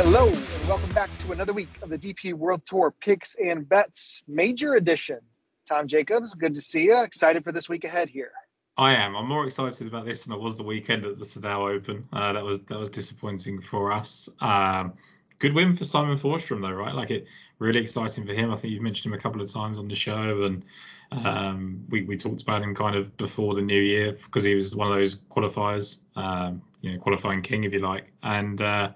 Hello, and welcome back to another week of the DP World Tour Picks and Bets Major Edition. Tom Jacobs, good to see you. Excited for this week ahead here. I am. I'm more excited about this than I was the weekend at the Soudal Open. Uh, that was that was disappointing for us. Um, good win for Simon Forsstrom though, right? Like it really exciting for him. I think you've mentioned him a couple of times on the show, and um, we we talked about him kind of before the new year because he was one of those qualifiers, um, you know, qualifying king if you like, and. Uh,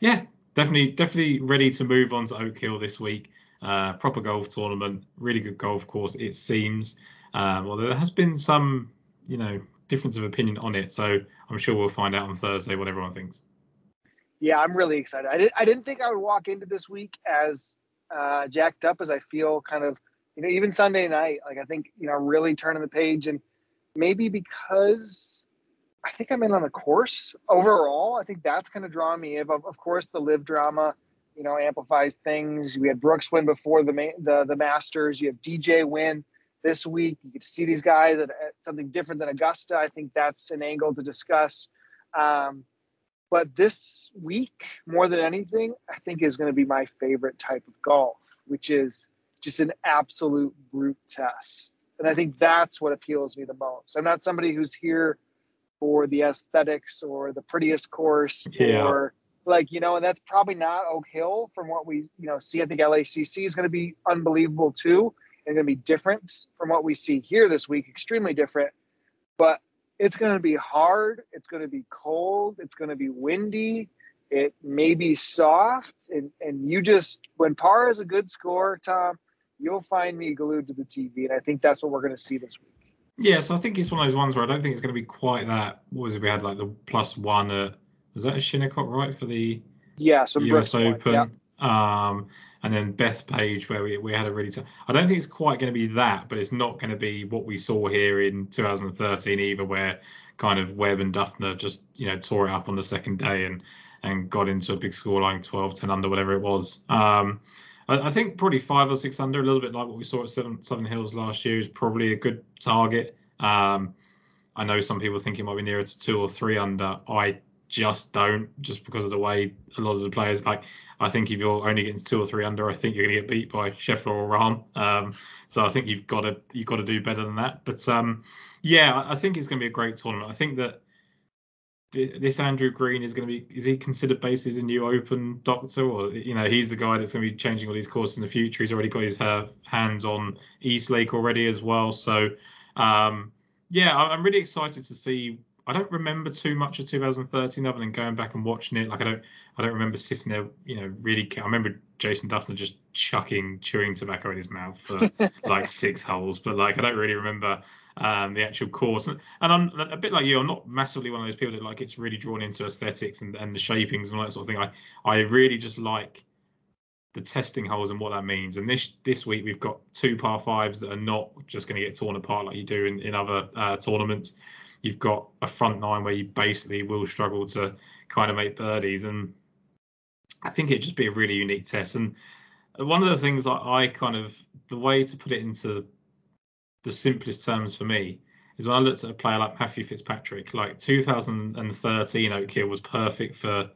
yeah, definitely, definitely ready to move on to Oak Hill this week. Uh, proper golf tournament, really good golf course, it seems. Um, although there has been some, you know, difference of opinion on it. So I'm sure we'll find out on Thursday what everyone thinks. Yeah, I'm really excited. I, did, I didn't think I would walk into this week as uh, jacked up as I feel kind of, you know, even Sunday night. Like, I think, you know, really turning the page and maybe because I think I'm in on the course overall. I think that's kind of drawing me. Of course, the live drama, you know, amplifies things. We had Brooks win before the the the Masters. You have DJ win this week. You get to see these guys at, at something different than Augusta. I think that's an angle to discuss. Um, but this week, more than anything, I think is going to be my favorite type of golf, which is just an absolute brute test. And I think that's what appeals me the most. I'm not somebody who's here for the aesthetics or the prettiest course yeah. or like you know and that's probably not oak hill from what we you know see. I think lacc is going to be unbelievable too and going to be different from what we see here this week extremely different. But it's going to be hard it's going to be cold it's going to be windy it may be soft and and you just when par is a good score tom you'll find me glued to the tv and i think that's what we're going to see this week yeah, so I think it's one of those ones where I don't think it's going to be quite that. What was it? We had like the plus one at was that a Shinnecock right for the yeah, so US Open, yeah. um, and then Bethpage where we we had a really. T- I don't think it's quite going to be that, but it's not going to be what we saw here in 2013 either, where kind of Webb and Dufner just you know tore it up on the second day and and got into a big score like 12, 10 under, whatever it was. Um, I, I, think probably five or six under, a little bit like what we saw at Seven, Southern Hills last year, is probably a good target. Um, I know some people think it might be nearer to two or three under. I just don't, just because of the way a lot of the players like. I think if you're only getting two or three under, I think you're going to get beat by Scheffler or Rahm. Um, so I think you've got to you've got to do better than that. But um, yeah, I think it's going to be a great tournament. I think that this Andrew Green is going to be is he considered basically the new Open doctor, or you know he's the guy that's going to be changing all these courses in the future. He's already got his uh, hands on East Lake already as well. So um, yeah, I'm really excited to see. I don't remember too much of 2013 other than going back and watching it. Like I don't I don't remember sitting there, you know, really. I remember Jason Dufner just chucking chewing tobacco in his mouth for like six holes, but like I don't really remember um, the actual course. And, and, I'm a bit like you. I'm not massively one of those people that like it's really drawn into aesthetics and, and the shapings and all that sort of thing. I I really just like the testing holes and what that means. And this this week we've got two par fives that are not just going to get torn apart like you do in in other uh, tournaments. You've got a front nine where you basically will struggle to kind of make birdies, and I think it'd just be a really unique test. And one of the things I, I kind of the way to put it into the simplest terms for me is when I looked at a player like Matthew Fitzpatrick, like 2013 Oak Hill was perfect for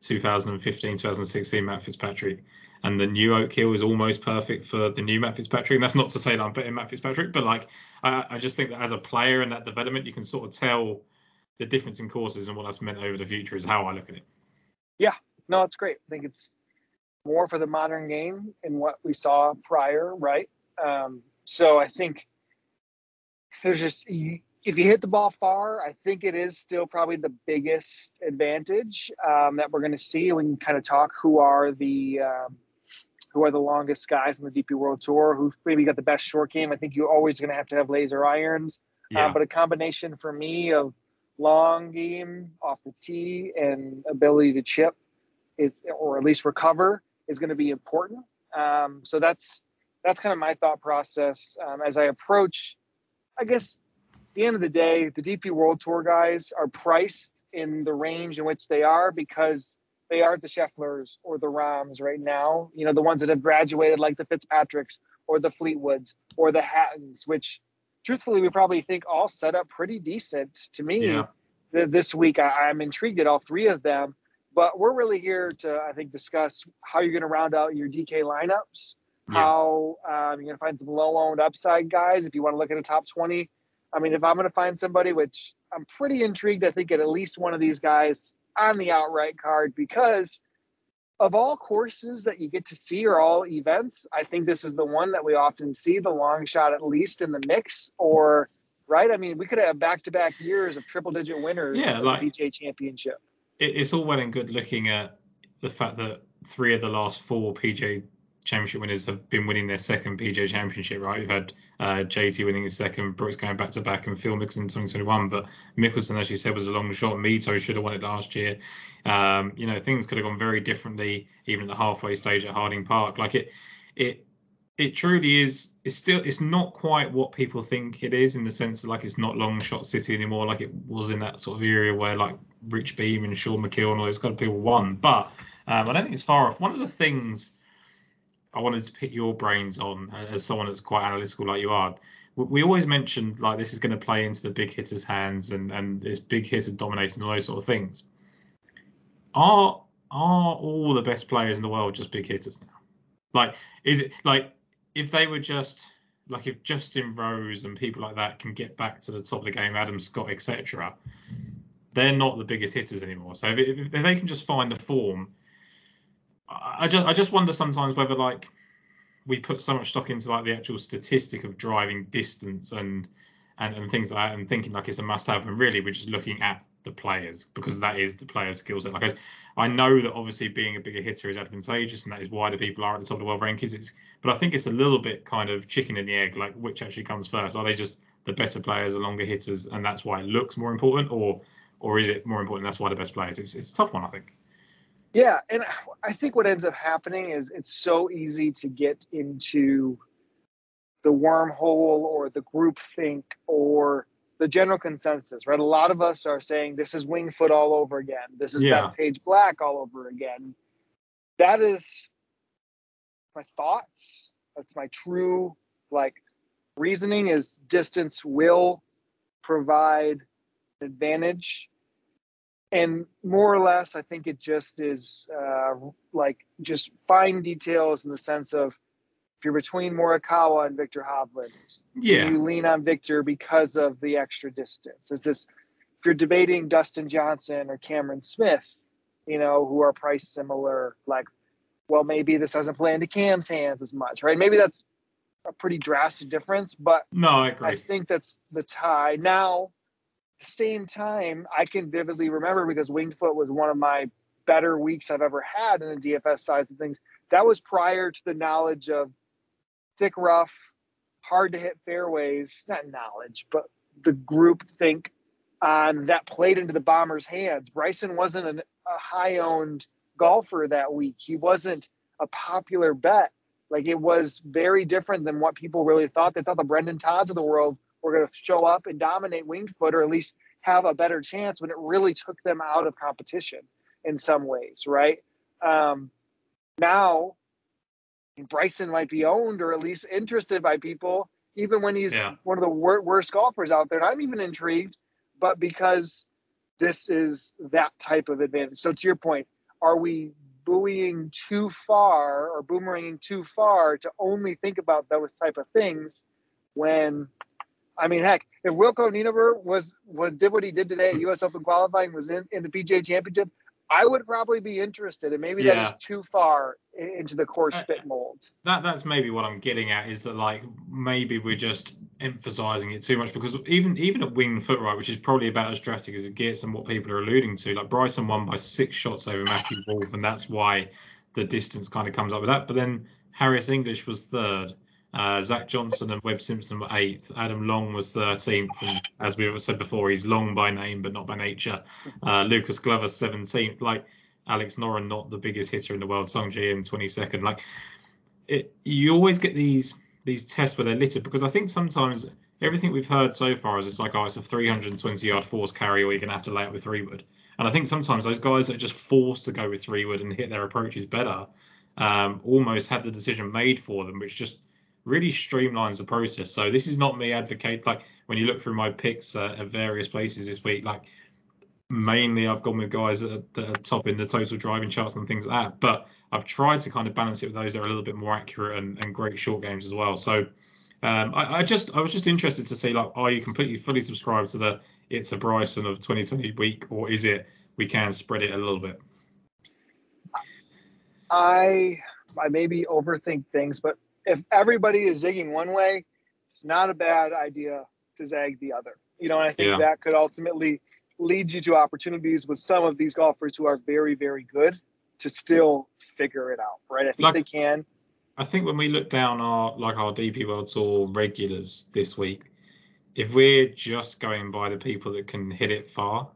2015, 2016 Matt Fitzpatrick. And the new Oak Hill is almost perfect for the new Matt Fitzpatrick. And that's not to say that I'm betting Matt Fitzpatrick, but like I, I just think that as a player and that development, you can sort of tell the difference in courses and what that's meant over the future is how I look at it. Yeah, no, it's great. I think it's more for the modern game in what we saw prior, right? Um, so I think there's just if you hit the ball far, I think it is still probably the biggest advantage um, that we're going to see. We can kind of talk who are the um, who are the longest guys in the DP World Tour, who maybe got the best short game. I think you're always going to have to have laser irons, um, yeah. but a combination for me of long game off the tee and ability to chip is, or at least recover, is going to be important. Um, so that's that's kind of my thought process um, as I approach I guess at the end of the day, the DP World Tour guys are priced in the range in which they are because they are the Schefflers or the Rahms right now. You know, the ones that have graduated, like the Fitzpatricks or the Fleetwoods or the Hattons, which truthfully we probably think all set up pretty decent to me. Yeah. this week, I, I'm intrigued at all three of them. But we're really here to, I think, discuss how you're going to round out your DK lineups, Yeah. how um, you're going to find some low owned upside guys if you want to look at a top 20. I mean, if I'm going to find somebody, which I'm pretty intrigued, I think, at least one of these guys on the outright card because of all courses that you get to see or all events, I think this is the one that we often see the long shot at least in the mix or right. I mean, we could have back to back years of triple digit winners Yeah, like- the PGA championship. it's all well and good looking at the fact that three of the last four PGA Championship winners have been winning their second PGA Championship. Right, we've had uh, JT winning his second, Brooks going back to back, and Phil Mickelson in 2021. But Mickelson, as you said, was a long shot. Mito should have won it last year. Um, you know, things could have gone very differently, even at the halfway stage at Harding Park. Like it, it. It truly is. It's still. It's not quite what people think it is in the sense that like it's not long shot city anymore, like it was in that sort of area where like Rich Beem and Sean McKeown and all those kind of people won. But um, I don't think it's far off. One of the things I wanted to pick your brains on, uh, as someone that's quite analytical like you are, we, always mentioned like this is going to play into the big hitters' hands and and this big hitter dominating all those sort of things. Are are all the best players in the world just big hitters now? Like, is it like if they were just like if Justin Rose and people like that can get back to the top of the game, Adam Scott, etc., they're not the biggest hitters anymore. So if, if if they can just find the form, I just I just wonder sometimes whether like we put so much stock into like the actual statistic of driving distance and and, and things like that and thinking like it's a must have and really we're just looking at the players because that is the player's skill set. Like I, I know that obviously being a bigger hitter is advantageous and that is why the people are at the top of the world rankings. It's but I think it's a little bit kind of chicken and the egg, like which actually comes first. Are they just the better players, the longer hitters, and that's why it looks more important, or or is it more important? That's why the best players. It's it's a tough one, I think. Yeah, and I think what ends up happening is it's so easy to get into the wormhole or the group think or the general consensus, right? A lot of us are saying this is Winged Foot all over again. This is Yeah. Page Black all over again. That is my thoughts. That's my true like reasoning is distance will provide advantage and more or less i think it just is uh, like just fine details in the sense of if you're between morikawa and viktor hovland Yeah, you lean on viktor because of the extra distance is this if you're debating dustin johnson or cameron smith you know who are priced similar like well maybe this doesn't play into cam's hands as much right maybe that's a pretty drastic difference but no, I agree. I think that's the tie. Now, same time, I can vividly remember because Winged Foot was one of my better weeks I've ever had in the DFS sides of things. That was prior to the knowledge of thick rough, hard to hit fairways. Not knowledge, but the group think on that played into the Bombers' hands. Bryson wasn't an, a high owned golfer that week. He wasn't a popular bet. Like it was very different than what people really thought. They thought the Brendan Todds of the world were going to show up and dominate Winged Foot or at least have a better chance when it really took them out of competition in some ways, right? Um, now, Bryson might be owned or at least interested by people, even when he's Yeah. one of the wor- worst golfers out there. And I'm even intrigued, but because this is that type of advantage. So, to your point, are we buoying too far or boomeranging too far to only think about those type of things when I mean heck, if Wilco Nienaber was was did what he did today at hmm. US Open qualifying, was in, in the PGA championship, I would probably be interested. And maybe Yeah. that is too far into the course I- uh, fit mold. that that's maybe what I'm getting at is that like maybe we're just emphasizing it too much because even even at Winged Foot right, which is probably about as drastic as it gets and what people are alluding to, like Bryson won by six shots over Matthew Wolff, and that's why the distance kind of comes up with that. But then Harris English was third. Uh, Zach Johnson and Webb Simpson were eighth. Adam Long was 13th. And as we've said before, he's long by name, but not by nature. Uh, Lucas Glover 17th. Like Alex Noren, not the biggest hitter in the world. Sungjae Im 22nd. Like it, you always get these these tests where they're littered because I think sometimes everything we've heard so far is it's like oh it's a 320 yard force carry or you're gonna have to lay it with three wood. And I think sometimes those guys that are just forced to go with three wood and hit their approaches better um, almost have the decision made for them, which just really streamlines the process. So this is not me advocate like when you look through my picks uh, at various places this week, like mainly I've gone with guys that are, top in the total driving charts and things like that. But I've tried to kind of balance it with those that are a little bit more accurate and, and great short games as well. So um, I, I, just I was just interested to see like, are you completely fully subscribed to the it's a Bryson of 2020 week, or is it we can spread it a little bit? I I maybe overthink things, but if everybody is zigging one way, it's not a bad idea to zag the other. You know, and I think yeah. that could ultimately lead you to opportunities with some of these golfers who are very, very good to still figure it out, right? I think like, they can. I think when we look down our like our DP World Tour regulars this week, if we're just going by the people that can hit it far,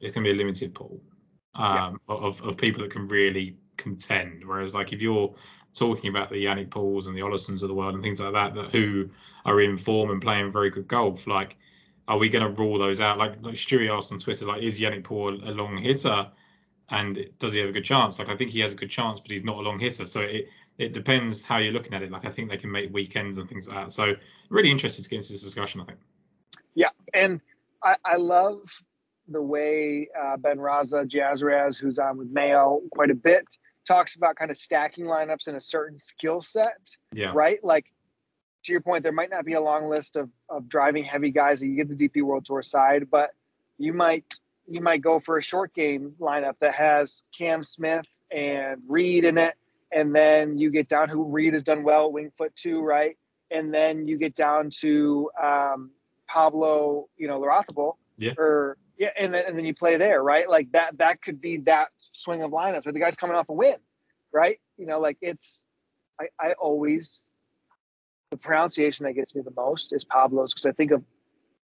it's going to be a limited pool um, yeah. of of people that can really contend. Whereas, like if you're talking about the Yannik Pauls and the Olesens of the world and things like that, that who are in form and playing very good golf, like are we going to rule those out? Like, like Stewie asked on Twitter, like, is Yannik Paul a long hitter? And does he have a good chance? Like, I think he has a good chance, but he's not a long hitter. So it it depends how you're looking at it. Like, I think they can make weekends and things like that. So really interested to get into this discussion. I think. Yeah, and I, I love the way uh, Ben Raza Jazzraz, who's on with Mayo quite a bit, talks about kind of stacking lineups in a certain skill set. Yeah. Right. Like to your point, there might not be a long list of, of driving heavy guys that you get the DP World Tour side, but you might you might go for a short game lineup that has Cam Smith and Reed in it, and then you get down who Reed has done well, Winged Foot too, right? And then you get down to um, Pablo, you know, Larrazabal, yeah, or yeah, and then and then you play there, right? Like that that could be that swing of lineups. Or the guy's coming off a win, right? You know, like it's I, I always the pronunciation that gets me the most is Pablo's because I think of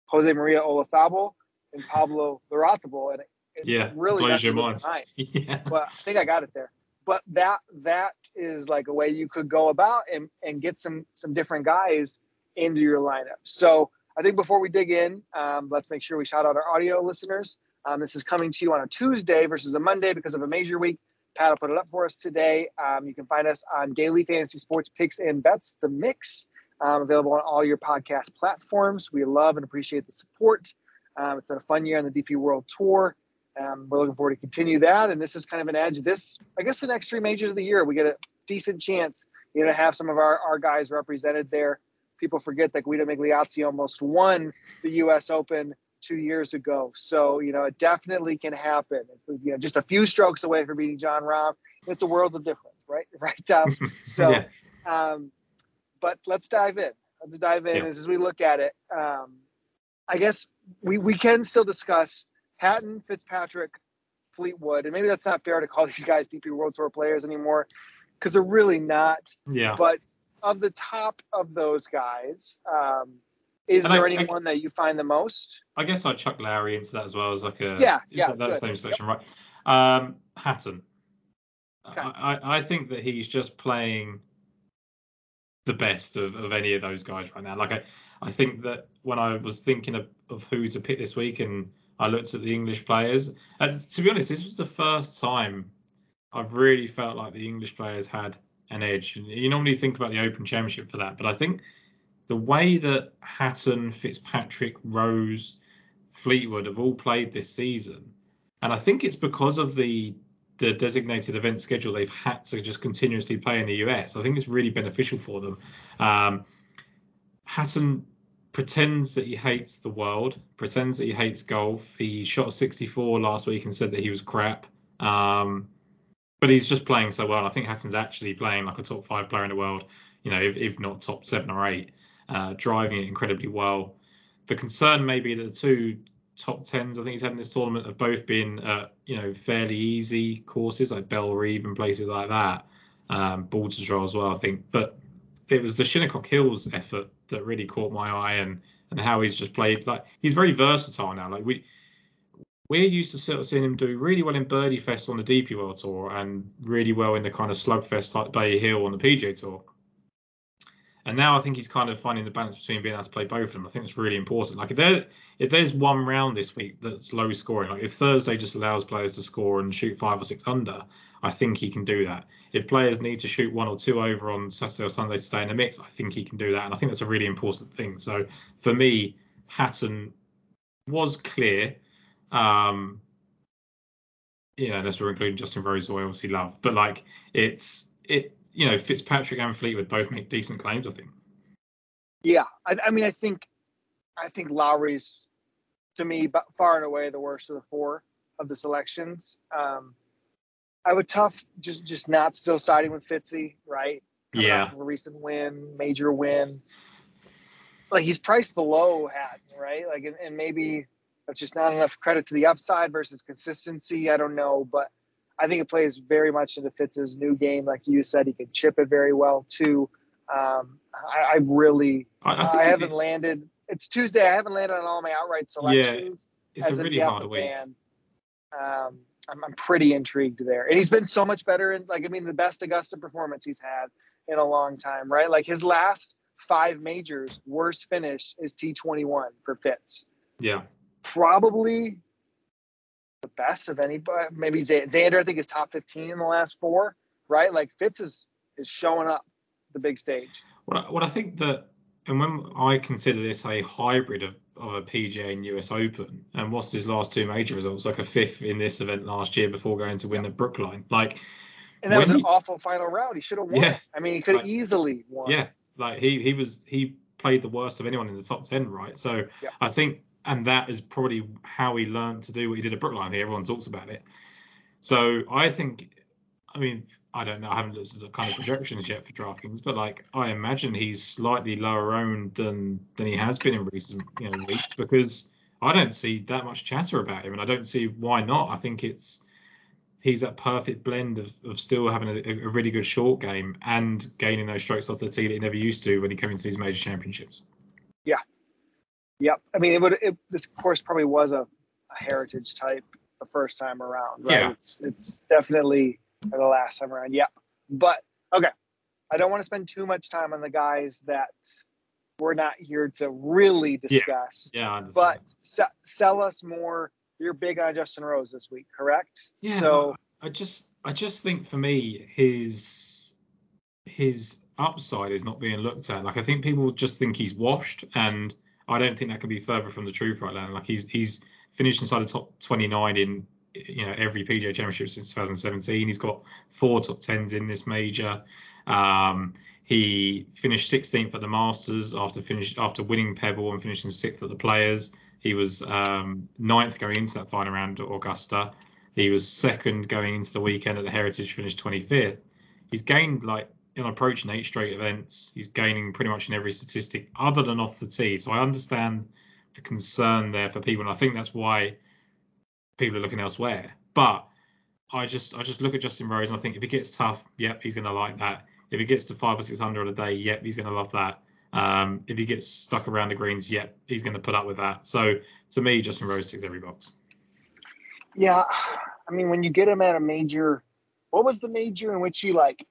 Jose Maria Olazabal and Pablo Larrazabal, and it, it yeah, really blows your mind. yeah. But I think I got it there. But that that is like a way you could go about and, and get some some different guys into your lineup. So I think before we dig in, um, let's make sure we shout out our audio listeners. Um, this is coming to you on a Tuesday versus a Monday because of a major week. Pat will put it up for us today. Um, you can find us on Daily Fantasy Sports Picks and Bets, the mix um, available on all your podcast platforms. We love and appreciate the support. Um, it's been a fun year on the DP World Tour. Um, we're looking forward to continue that. And this is kind of an edge. This, I guess, the next three majors of the year, we get a decent chance, you know, to have some of our, our guys represented there. People forget that Guido Migliozzi almost won the U.S. Open two years ago. So, you know, it definitely can happen. You know, just a few strokes away from beating Jon Rahm. It's a world of difference, right? Right. Um, so, yeah. um, but let's dive in. Let's dive in yeah. as, as we look at it. Um, I guess we, we can still discuss Hatton, Fitzpatrick, Fleetwood, and maybe that's not fair to call these guys DP World Tour players anymore because they're really not. Yeah. But of the top of those guys, um, is and there I, anyone I, that you find the most? I guess I'd chuck Lowry into that as well as like a yeah yeah that, same selection, yep. right? Um, Hatton. Okay. I, I think that he's just playing the best of, of any of those guys right now. Like I, I think that when I was thinking of, of who to pick this week and I looked at the English players, and to be honest, this was the first time I've really felt like the English players had an edge. And you normally think about the Open Championship for that, but I think the way that Hatton, Fitzpatrick, Rose, Fleetwood have all played this season, and I think it's because of the the designated event schedule they've had to just continuously play in the US. I think it's really beneficial for them. Um, Hatton pretends that he hates the world, pretends that he hates golf. He shot a 64 last week and said that he was crap. Um, but he's just playing so well. I think Hatton's actually playing like a top five player in the world, you know, if, if not top seven or eight, uh, driving it incredibly well. The concern may be that the two top tens I think he's had in this tournament have both been uh, you know fairly easy courses like Bellerive and places like that. Um, Baltusrol as well, I think. But it was the Shinnecock Hills effort that really caught my eye and and how he's just played like he's very versatile now. Like we we're used to seeing him do really well in Birdie Fest on the DP World Tour and really well in the kind of slugfest like Bay Hill on the PGA Tour. And now I think he's kind of finding the balance between being able to play both of them. I think it's really important. Like if there if there's one round this week that's low scoring, like if Thursday just allows players to score and shoot five or six under, I think he can do that. If players need to shoot one or two over on Saturday or Sunday to stay in the mix, I think he can do that. And I think that's a really important thing. So for me, Hatton was clear. Um, Yeah, unless we're including Justin Rose, who I obviously love. But like, it's it. You know, Fitzpatrick and Fleetwood both make decent claims. I think. Yeah, I, I mean, I think, I think Lowry's, to me, far and away the worst of the four of the selections. Um, I would tough just just not still siding with Fitzy, right? Coming yeah, a recent win, major win. Like he's priced below Hatton, right? Like, and, and maybe that's just not enough credit to the upside versus consistency. I don't know, but I think it plays very much into Fitz's new game. Like you said, he can chip it very well too. Um, I, I, really, I, I, I haven't landed. It's Tuesday. I haven't landed on all my outright selections. Yeah, it's a really hard week. Um, I'm, I'm pretty intrigued there. And he's been so much better in like I mean the best Augusta performance he's had in a long time, right? Like his last five majors, worst finish is T21 for Fitz. Yeah. Probably the best of anybody. Maybe Xander, I think is top 15 in the last four, right? Like Fitz is is showing up the big stage. Well, what I think that, and when I consider this a hybrid of of a PGA and US Open, and what's his last two major results? Like a fifth in this event last year before going to win the Brookline. Like, and that was an he, awful final round. He should have won. Yeah, I mean, he could have like, easily won. Yeah, like he he was he played the worst of anyone in the top ten, right? So yeah. I think, and that is probably how he learned to do what he did at Brookline. Think everyone talks about it. So I think, I mean, I don't know. I haven't looked at the kind of projections yet for DraftKings, but like I imagine he's slightly lower owned than than he has been in recent you know weeks because I don't see that much chatter about him, and I don't see why not. I think it's he's that perfect blend of, of still having a, a really good short game and gaining those strokes off the tee that he never used to when he came into these major championships. Yeah, yep. I mean, it would. It, this course probably was a, a heritage type the first time around, right? Yeah. It's it's definitely the last time around. Yep. But okay. I don't want to spend too much time on the guys that we're not here to really discuss. Yeah. yeah but se- sell us more. You're big on Justin Rose this week, correct? Yeah. So I just I just think for me his his upside is not being looked at. Like I think people just think he's washed and I don't think that can be further from the truth right now. Like he's he's finished inside the top 29 in you know every PGA Championship since 2017. He's got four top tens in this major. Um, he finished 16th at the Masters after finish after winning Pebble and finishing sixth at the Players. He was um, ninth going into that final round at Augusta. He was second going into the weekend at the Heritage, finished 25th. He's gained like in approaching eight straight events. He's gaining pretty much in every statistic other than off the tee. So I understand the concern there for people, and I think that's why people are looking elsewhere. But I just I just look at Justin Rose and I think if he gets tough, yep, he's going to like that. If he gets to five or six hundred a day, yep, he's going to love that. Um, if he gets stuck around the greens, yep, he's going to put up with that. So to me, Justin Rose ticks every box. Yeah, I mean, when you get him at a major, what was the major in which he like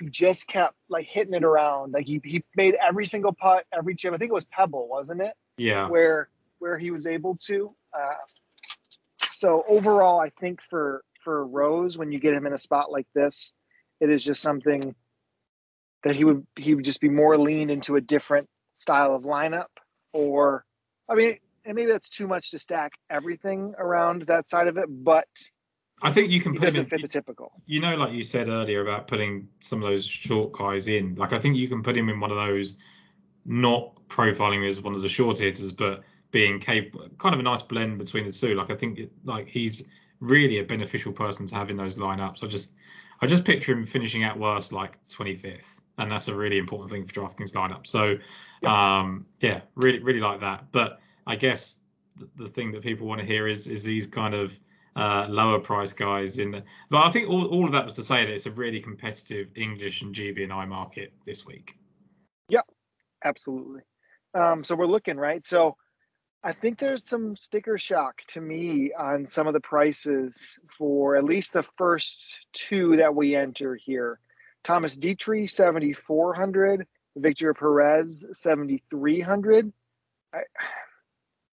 he just kept like hitting it around? Like he he made every single putt, every chip. I think it was Pebble, wasn't it? Yeah. Where where he was able to. Uh, so overall, I think for for Rose, when you get him in a spot like this, it is just something that he would he would just be more leaned into a different style of lineup, or I mean, and maybe that's too much to stack everything around that side of it, but I think you can put doesn't him in, fit the typical. You know, like you said earlier about putting some of those short guys in. Like I think you can put him in one of those, not profiling as one of the short hitters, but being capable, kind of a nice blend between the two. Like I think, it, like he's really a beneficial person to have in those lineups. I just, I just picture him finishing at worst like 25th, and that's a really important thing for DraftKings lineup. So, um, yeah, really, really like that. But I guess the, the thing that people want to hear is is these kind of uh, lower price guys in. The, but I think all, all of that was to say that it's a really competitive English and GB&I market this week. Yep, absolutely. Um, so we're looking right. So I think there's some sticker shock to me on some of the prices for at least the first two that we enter here. Thomas Detry, 7,400. Victor Perez, 7,300. I,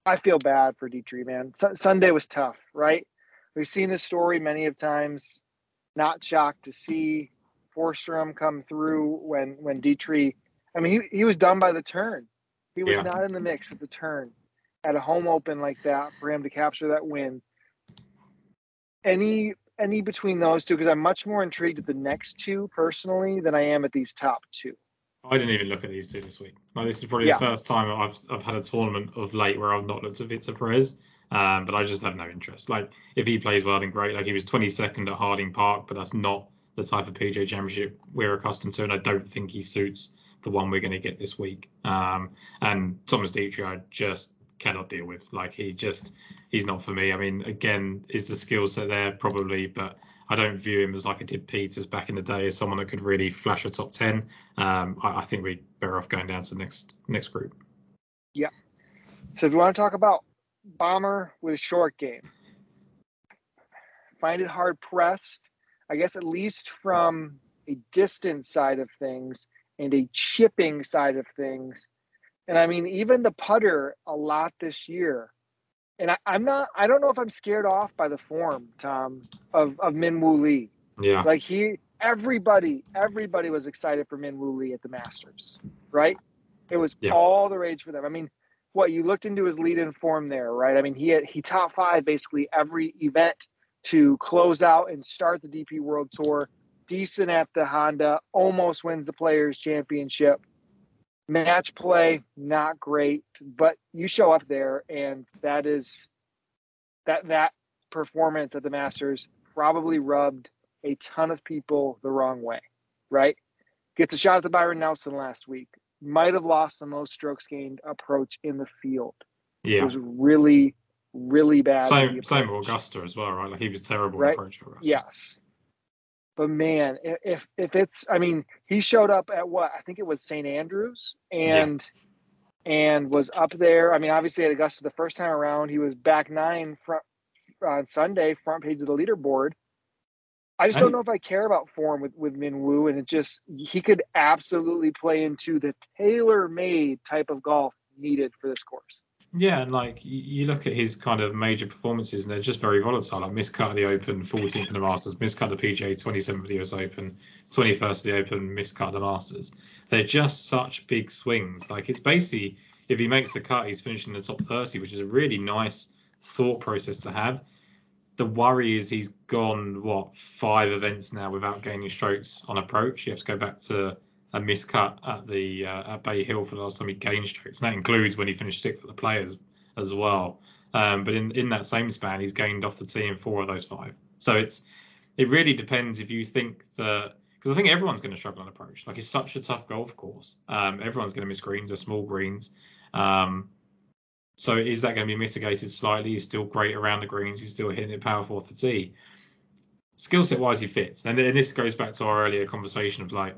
I feel bad for Detry, man. S- Sunday was tough, right? We've seen this story many of times. Not shocked to see Forsstrom come through when when Detry. I mean, he, he was done by the turn. He was yeah. not in the mix at the turn at a home open like that for him to capture that win. any any between those two because I'm much more intrigued at the next two personally than I am at these top two. I didn't even look at these two this week. Like this is probably yeah. the first time I've I've had a tournament of late where I've not looked at Victor Perez. Um, but I just have no interest. Like if he plays well, then great. Like he was 22nd at Harding Park, but that's not the type of PGA Championship we're accustomed to, and I don't think he suits the one we're going to get this week. Um, and Thomas Detry, I just cannot deal with. Like he just he's not for me. I mean, again, is the skill set there probably, but I don't view him as like I did Peters back in the day as someone that could really flash a top ten. Um, I, I, think we're better off going down to the next next group. Yeah. So if you want to talk about bomber with short game, find it hard pressed. I guess at least from a distance side of things and a chipping side of things. And I mean, even the putter a lot this year and I, am not I don't know if I'm scared off by the form, Tom, of, of Min Woo Lee. Yeah. Like he everybody, everybody was excited for Min Woo Lee at the Masters, right? It was yeah. all the rage for them. I mean, what you looked into his lead in form there, right? I mean, he had he top five basically every event to close out and start the DP World Tour. Decent at the Honda, almost wins the Players Championship match play not great but you show up there and that is that that performance at the masters probably rubbed a ton of people the wrong way right gets a shot at the byron nelson last week might have lost the most strokes gained approach in the field yeah it was really really bad same same augusta as well right like he was terrible right? approach yes but man, if if it's, I mean, he showed up at what I think it was St. Andrews, and yeah. and was up there. I mean, obviously at Augusta the first time around, he was back nine front uh, on Sunday, front page of the leaderboard. I just don't know if I care about form with with Min Woo, and it just he could absolutely play into the tailor made type of golf needed for this course. Yeah, and like you look at his kind of major performances, and they're just very volatile. Like miscut of the Open, 14th in the Masters, miscut the PGA, 27th of the US Open, 21st of the Open, miscut the Masters. They're just such big swings. Like it's basically if he makes the cut, he's finishing in the top 30, which is a really nice thought process to have. The worry is he's gone what five events now without gaining strokes on approach. You have to go back to a miscut at the uh, at Bay Hill for the last time he gained strokes. And that includes when he finished sixth at the Players as well. Um, but in in that same span, he's gained off the tee in four of those five. So it's it really depends if you think that because I think everyone's going to struggle on approach. Like it's such a tough golf course. Um, everyone's going to miss greens. They're small greens. Um, so is that going to be mitigated slightly? He's still great around the greens. He's still hitting it powerful off the tee. Skill set wise, he fits. And, and this goes back to our earlier conversation of like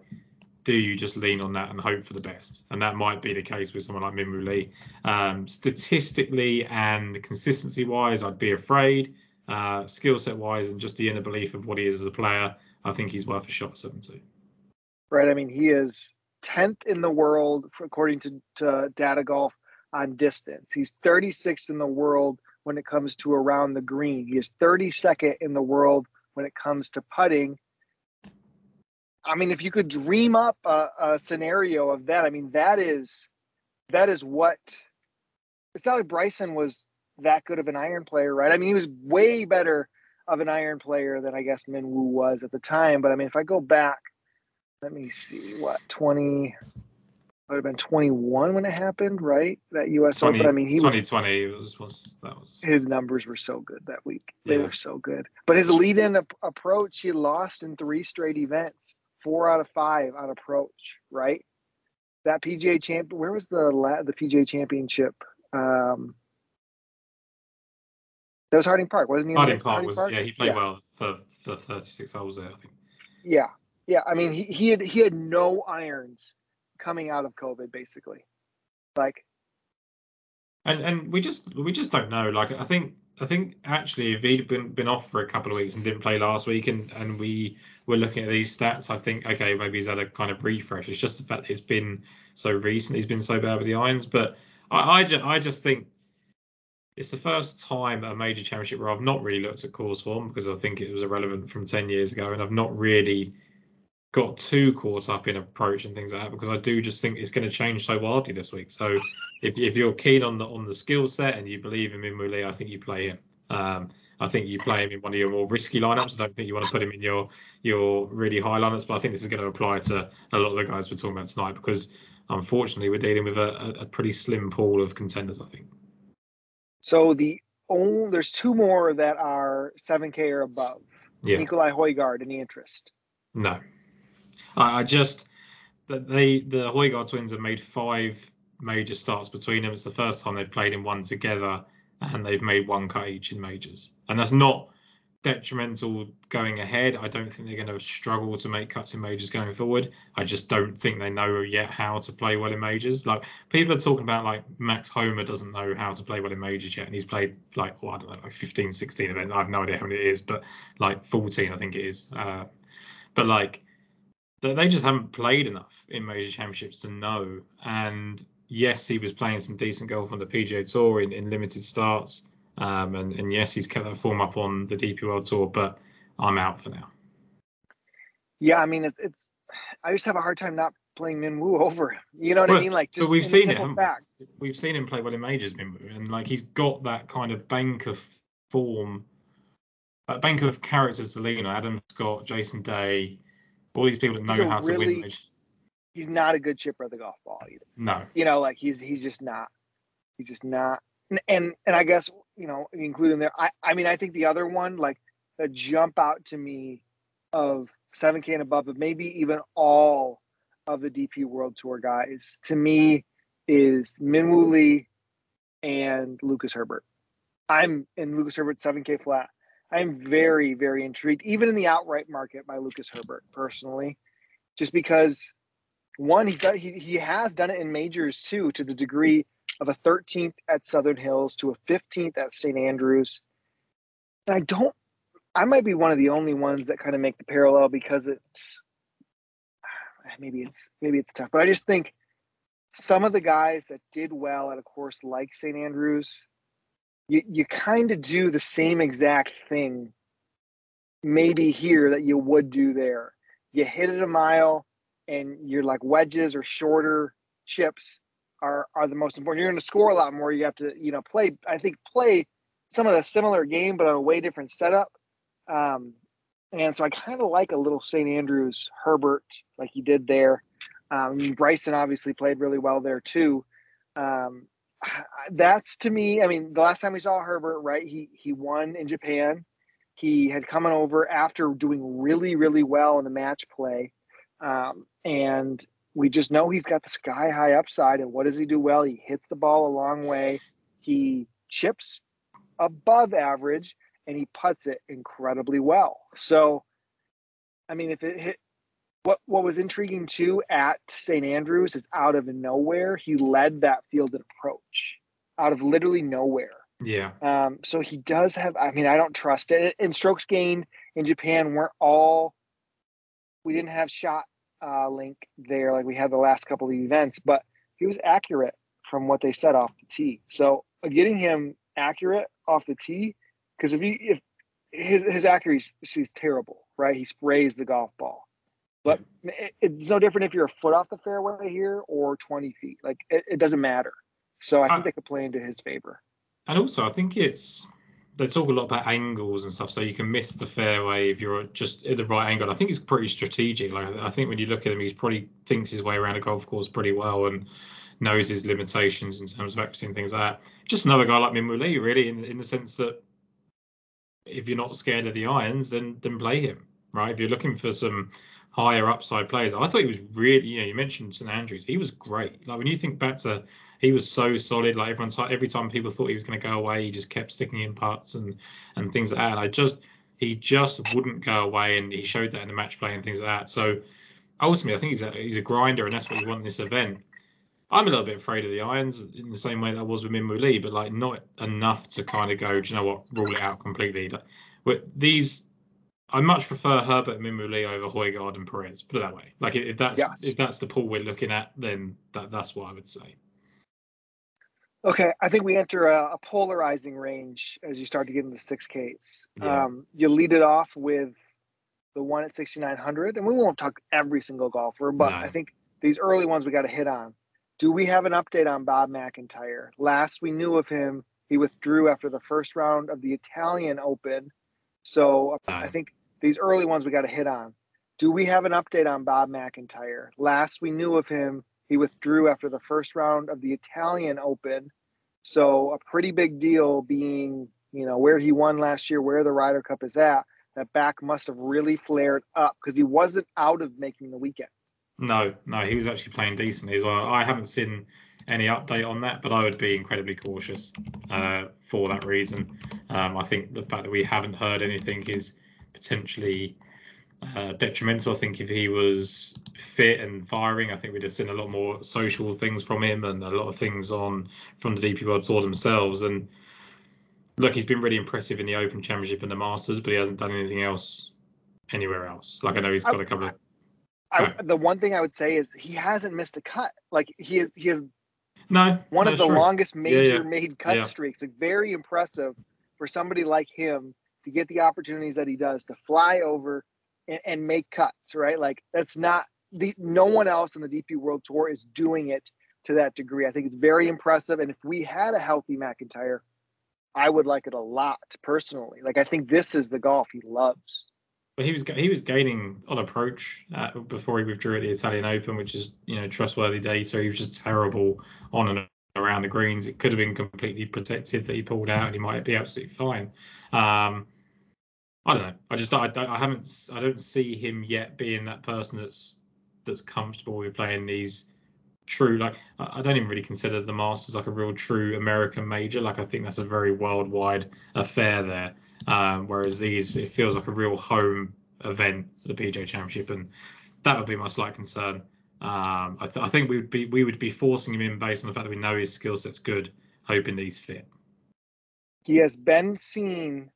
do you just lean on that and hope for the best? And that might be the case with someone like Min Woo Lee. Um, statistically and consistency wise, I'd be afraid. Uh, skill set wise and just the inner belief of what he is as a player, I think he's worth a shot 7 Right. I mean, he is 10th in the world, according to, to Data Golf, on distance. He's 36th in the world when it comes to around the green. He is 32nd in the world when it comes to putting I mean, if you could dream up a, a, scenario of that, I mean, that is that is what it's not like Bryson was that good of an iron player, right? I mean, he was way better of an iron player than I guess Min Woo was at the time. But I mean, if I go back, let me see, what twenty would have been twenty one when it happened, right? That U.S. 20, Open. I mean, he 2020 was, was that was his numbers were so good that week. They yeah. were so good. But his lead-in approach, he lost in three straight events four out of five on approach, right? That PGA champ, where was the the PGA championship? Um, that was Harding Park, wasn't he? Harding Park Harding was Park? yeah. He played yeah. well for for thirty six holes there, I think. Yeah, yeah. I mean, he he had he had no irons coming out of COVID, basically. Like, and and we just we just don't know. Like, I think I think actually, if he'd been been off for a couple of weeks and didn't play last week, and and we were looking at these stats, I think okay, maybe he's had a kind of refresh. It's just the fact it's been so recent. He's been so bad with the irons, but I I, ju- I just think it's the first time a major championship where I've not really looked at course form because I think it was irrelevant from ten years ago, and I've not really got too caught up in approach and things like that because I do just think it's going to change so wildly this week. So if, if you're keen on the on the skill set and you believe in Min I think you play him. Um, I think you play him in one of your more risky lineups. I don't think you want to put him in your your really high lineups, but I think this is going to apply to a lot of the guys we're talking about tonight because unfortunately we're dealing with a, a pretty slim pool of contenders. I think. So the only there's two more that are 7K or above. Yeah. Nicolai Højgaard, any interest? No, I, I just they the Højgaard twins have made five major starts between them. It's the first time they've played in one together and they've made one cut each in majors. And that's not detrimental going ahead. I don't think they're going to struggle to make cuts in majors going forward. I just don't think they know yet how to play well in majors. Like people are talking about like Max Homa doesn't know how to play well in majors yet, and he's played like well, I don't know, like 15, 16 events. I have no idea how many it is, but like 14, I think it is. Uh, but like they just haven't played enough in major championships to know. And yes, he was playing some decent golf on the PGA Tour in, in limited starts. Um, and, and yes, he's kept that form up on the DP World Tour, but I'm out for now. Yeah, I mean, it's, it's I just have a hard time not playing Minwoo over him. You know what Well, I mean? Like, just we've seen it. we? We've seen him play well in majors, Minwoo, and like he's got that kind of bank of form, a bank of characters. Selena, Adam Scott, Jason Day, all these people that know how to really- win. majors. He's not a good chipper of the golf ball either. No, You know, like he's he's just not. He's just not. And and, and I guess you know, including there. I I mean, I think the other one, like the jump out to me of 7K and above, but maybe even all of the DP World Tour guys, to me, is Minwoo Lee and Lucas Herbert. I'm in Lucas Herbert 7K flat. I'm very, very intrigued, even in the outright market by Lucas Herbert personally, just because one, he's done he, he has done it in majors too, to the degree of a 13th at Southern Hills to a 15th at St. Andrews. And I don't I might be one of the only ones that kind of make the parallel because it's maybe it's maybe it's tough, but I just think some of the guys that did well at a course like St. Andrews, you you kind of do the same exact thing maybe here that you would do there. You hit it a mile and you're like wedges or shorter chips are are the most important. You're going to score a lot more. You have to, you know, play I think play some of the similar game but on a way different setup. Um and so I kind of like a little St. Andrews Herbert like he did there. Um, Bryson obviously played really well there too. Um, that's to me. I mean, the last time we saw Herbert, right? He he won in Japan. He had coming over after doing really really well in the match play, um, and we just know he's got the sky high upside. And what does he do well? He hits the ball a long way. He chips above average, and he puts it incredibly well. So, I mean, if it hit what what was intriguing too at St. Andrews is out of nowhere he led that fielded approach out of literally nowhere. yeah, Um, so he does have. I mean, I don't trust it. And strokes gained in Japan weren't all. We didn't have shot uh, link there like we had the last couple of events, but he was accurate from what they said off the tee. So uh, getting him accurate off the tee, because if he if his his accuracy is terrible, right? He sprays the golf ball. But it, it's no different if you're a foot off the fairway here or 20 feet. Like it, it doesn't matter. So I think Uh, they could play into his favor. and also I think it's they talk a lot about angles and stuff, so you can miss the fairway if you're just at the right angle. I think he's pretty strategic. Like I think when you look at him, he's probably thinks his way around a golf course pretty well and knows his limitations in terms of accuracy and things like that. Just another guy like Lee, really, in in the sense that if you're not scared of the irons, then then play him, right? If you're looking for some higher upside players, I thought he was really. You know, you mentioned St Andrews, he was great. Like when you think back to, he was so solid. Like everyone's every time people thought he was going to go away, he just kept sticking in putts and and things like that. I just he just wouldn't go away, and he showed that in the match play and things like that. So ultimately, I think he's a he's a grinder, and that's what you want in this event. I'm a little bit afraid of the irons in the same way that I was with Minwoo Lee, but like not enough to kind of go, do you know what, rule it out completely. Like, with these, I much prefer Herbert and Minwoo over Højgaard and Perez. Put it that way. Like if that's Yes. if that's the pool we're looking at, then that that's what I would say. Okay, I think we enter a, a polarizing range as you start to get into six Ks. Yeah. Um, you lead it off with the one at 6,900, and we won't talk every single golfer, but No. I think these early ones we got to hit on. Do we have an update on Bob McIntyre? Last we knew of him, He withdrew after the first round of the Italian Open. So I think these early ones we got to hit on. Do we have an update on Bob McIntyre? Last we knew of him, he withdrew after the first round of the Italian Open. So a pretty big deal being, you know, where he won last year, where the Ryder Cup is at. That back must have really flared up because he wasn't out of making the weekend. No, no, he was actually playing decently as well. I haven't seen any update on that, but I would be incredibly cautious uh, for that reason. Um, I think the fact that we haven't heard anything is potentially uh, detrimental. I think if he was fit and firing, I think we'd have seen a lot more social things from him and a lot of things on from the DP World Tour themselves. And look, he's been really impressive in the Open Championship and the Masters, but he hasn't done anything else anywhere else. Like I know he's got I, a couple of. I, the one thing I would say is he hasn't missed a cut. Like he is, he is no one of the true. longest major yeah, yeah. made cut yeah. streaks. Like very impressive for somebody like him to get the opportunities that he does to fly over and, and make cuts, right? Like that's not the no one else in the DP World Tour is doing it to that degree. I think it's very impressive. And if we had a healthy McIntyre, I would like it a lot personally. Like I think this is the golf he loves. But he was he was gaining on approach uh, before he withdrew at the Italian Open, which is you know trustworthy data. He was just terrible on and around the greens. It could have been completely protected that he pulled out, and he might be absolutely fine. Um, I don't know. I just I, I haven't I don't see him yet being that person that's that's comfortable with playing these true like I don't even really consider the Masters like a real true American major. Like I think that's a very worldwide affair there. Um, whereas these it feels like a real home event for the PGA Championship, and that would be my slight concern. Um, I, th- I, think we would be we would be forcing him in based on the fact that we know his skill set's good, hoping that he's fit. He has been seen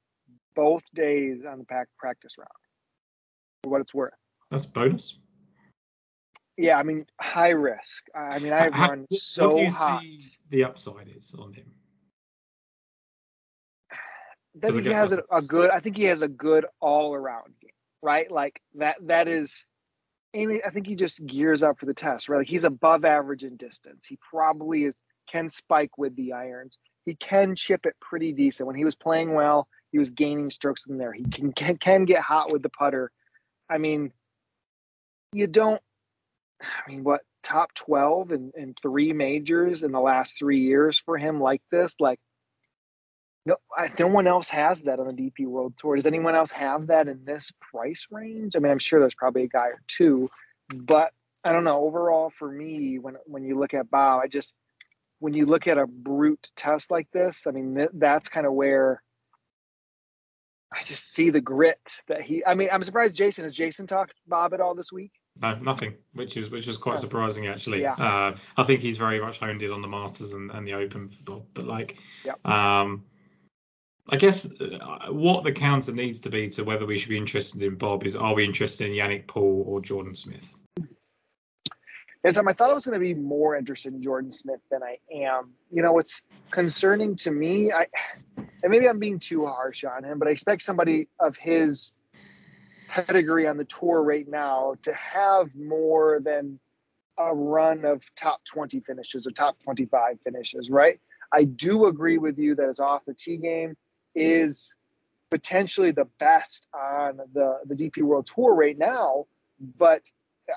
both days on the pack practice round for what it's worth. That's bonus. Yeah, I mean high risk. I mean I've How, run so what do you hot. See the upside is on him. That he has a, a good. I think he has a good all around game, right? Like that. That is. I think he just gears up for the test, right? Like he's above average in distance. He probably is can spike with the irons. He can chip it pretty decent. When he was playing well, he was gaining strokes in there. He can can, can get hot with the putter. I mean, you don't. I mean, what top twelve and and three majors in the last three years for him like this? Like, no, I, no one else has that on the DP World Tour. Does anyone else have that in this price range? I mean, I'm sure there's probably a guy or two, but I don't know. Overall, for me, when when you look at Bob, I just when you look at a brute test like this, I mean, th- that's kind of where I just see the grit that he. I mean, I'm surprised Jason has Jason talked Bob at all this week. No, nothing, which is which is quite surprising actually. Yeah. Uh, I think he's very much honed in on the Masters and, and the Open for Bob, but like, yep. um, I guess uh, what the counter needs to be to whether we should be interested in Bob is: Are we interested in Yannik Paul or Jordan Smith? And so I thought I was going to be more interested in Jordan Smith than I am. You know, what's concerning to me, I and maybe I'm being too harsh on him, but I expect somebody of his pedigree on the tour right now to have more than a run of top 20 finishes or top 25 finishes, right? I do agree with you that his off the tee game is potentially the best on the, the DP World Tour right now, but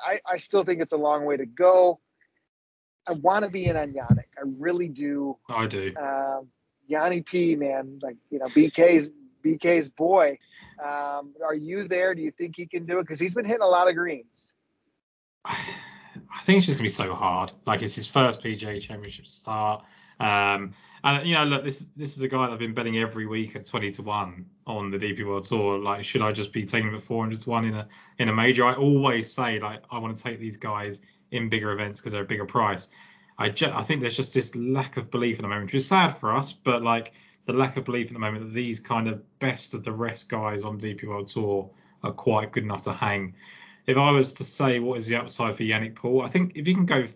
I, I still think it's a long way to go. I want to be in on Yannik. I really do. I do. Um, Yanni P, man, like you know, BK's BK's boy. Um, are you there? Do you think he can do it? Because he's been hitting a lot of greens. I think it's just gonna be so hard. Like it's his first PGA Championship start. Um, and you know, look, this this is a guy that I've been betting every week at twenty to one on the DP World Tour. Like, should I just be taking him at four hundred to one in a in a major? I always say like I want to take these guys in bigger events because they're a bigger price. I I think there's just this lack of belief at the moment, which is sad for us, but like the lack of belief at the moment that these kind of best of the rest guys on DP World Tour are quite good enough to hang. If I was to say what is the upside for Yannik Paul, I think if you can go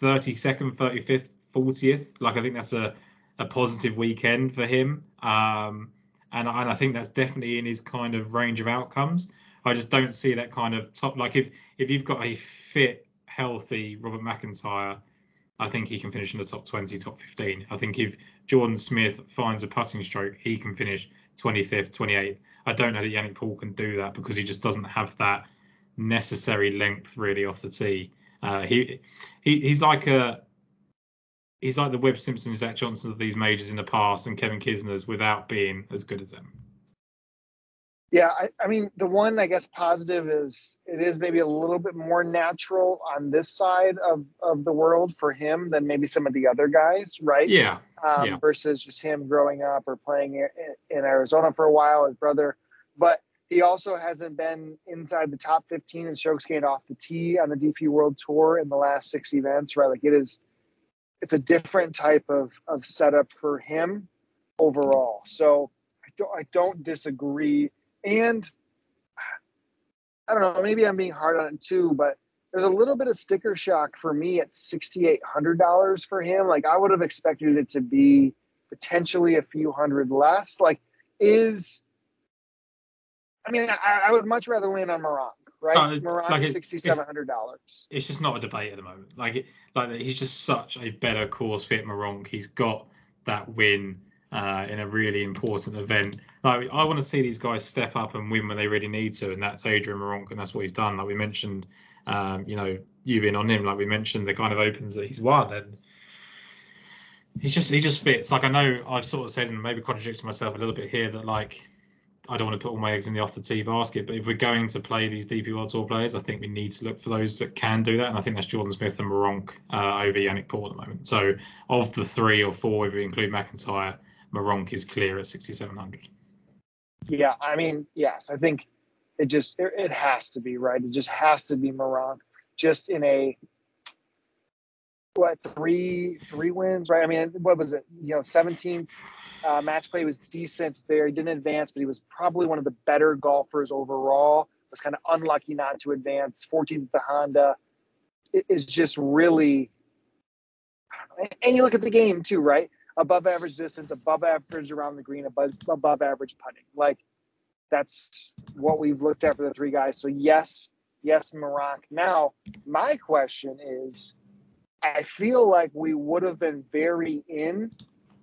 32nd, 35th, 40th, like I think that's a a positive weekend for him. Um, and, and I think that's definitely in his kind of range of outcomes. I just don't see that kind of top. Like if if you've got a fit, healthy Robert McIntyre I think he can finish in the top 20, top 15. I think if Jordan Smith finds a putting stroke, he can finish 25th, 28th. I don't know that Yannik Paul can do that because he just doesn't have that necessary length really off the tee. Uh, he, he he's like a he's like the Webb Simpson, Zach Johnson of these majors in the past, and Kevin Kisner's without being as good as them. Yeah, I, I, mean, the one I guess positive is it is maybe a little bit more natural on this side of, of the world for him than maybe some of the other guys, right? Yeah. Um, yeah. Versus just him growing up or playing in, in Arizona for a while, his brother. But he also hasn't been inside the top 15 in strokes gained off the tee on the DP World Tour in the last six events, right? Like it is, it's a different type of, of setup for him overall. So I don't, I don't disagree and I don't know, maybe I'm being hard on it too, but there's a little bit of sticker shock for me at $6,800 for him. Like I would have expected it to be potentially a few hundred less. Like, is, I mean, I, I would much rather land on Meronk, right? Uh, Meronk, like $6,700. It's, it's, just not a debate at the moment. Like, it, like he's just such a better course fit Meronk. He's got that win uh, in a really important event. Like I want to see these guys step up and win when they really need to, and that's Adrian Meronk, and that's what he's done. Like we mentioned, um, you know, you being on him, like we mentioned, the kind of opens that he's won, and he's just he just fits. Like I know I've sort of said and maybe contradicted myself a little bit here that like I don't want to put all my eggs in the off the tee basket, but if we're going to play these DP World Tour players, I think we need to look for those that can do that, and I think that's Jordan Smith and Meronk uh, over Yannik Paul at the moment. So of the three or four, if we include McIntyre, Meronk is clear at 6,700. Yeah, I mean, yes, I think it just it, it has to be right. It just has to be Meronk, just in a what three three wins, right? I mean, what was it? You know, 17 uh, match play was decent there. He didn't advance, but he was probably one of the better golfers overall. Was kind of unlucky not to advance. 14th at the Honda it is just really. And you look at the game too, right? above average distance, above average around the green, above, above average putting. Like that's what we've looked at for the three guys. So yes, yes, Meronk. Now, my question is, I feel like we would have been very in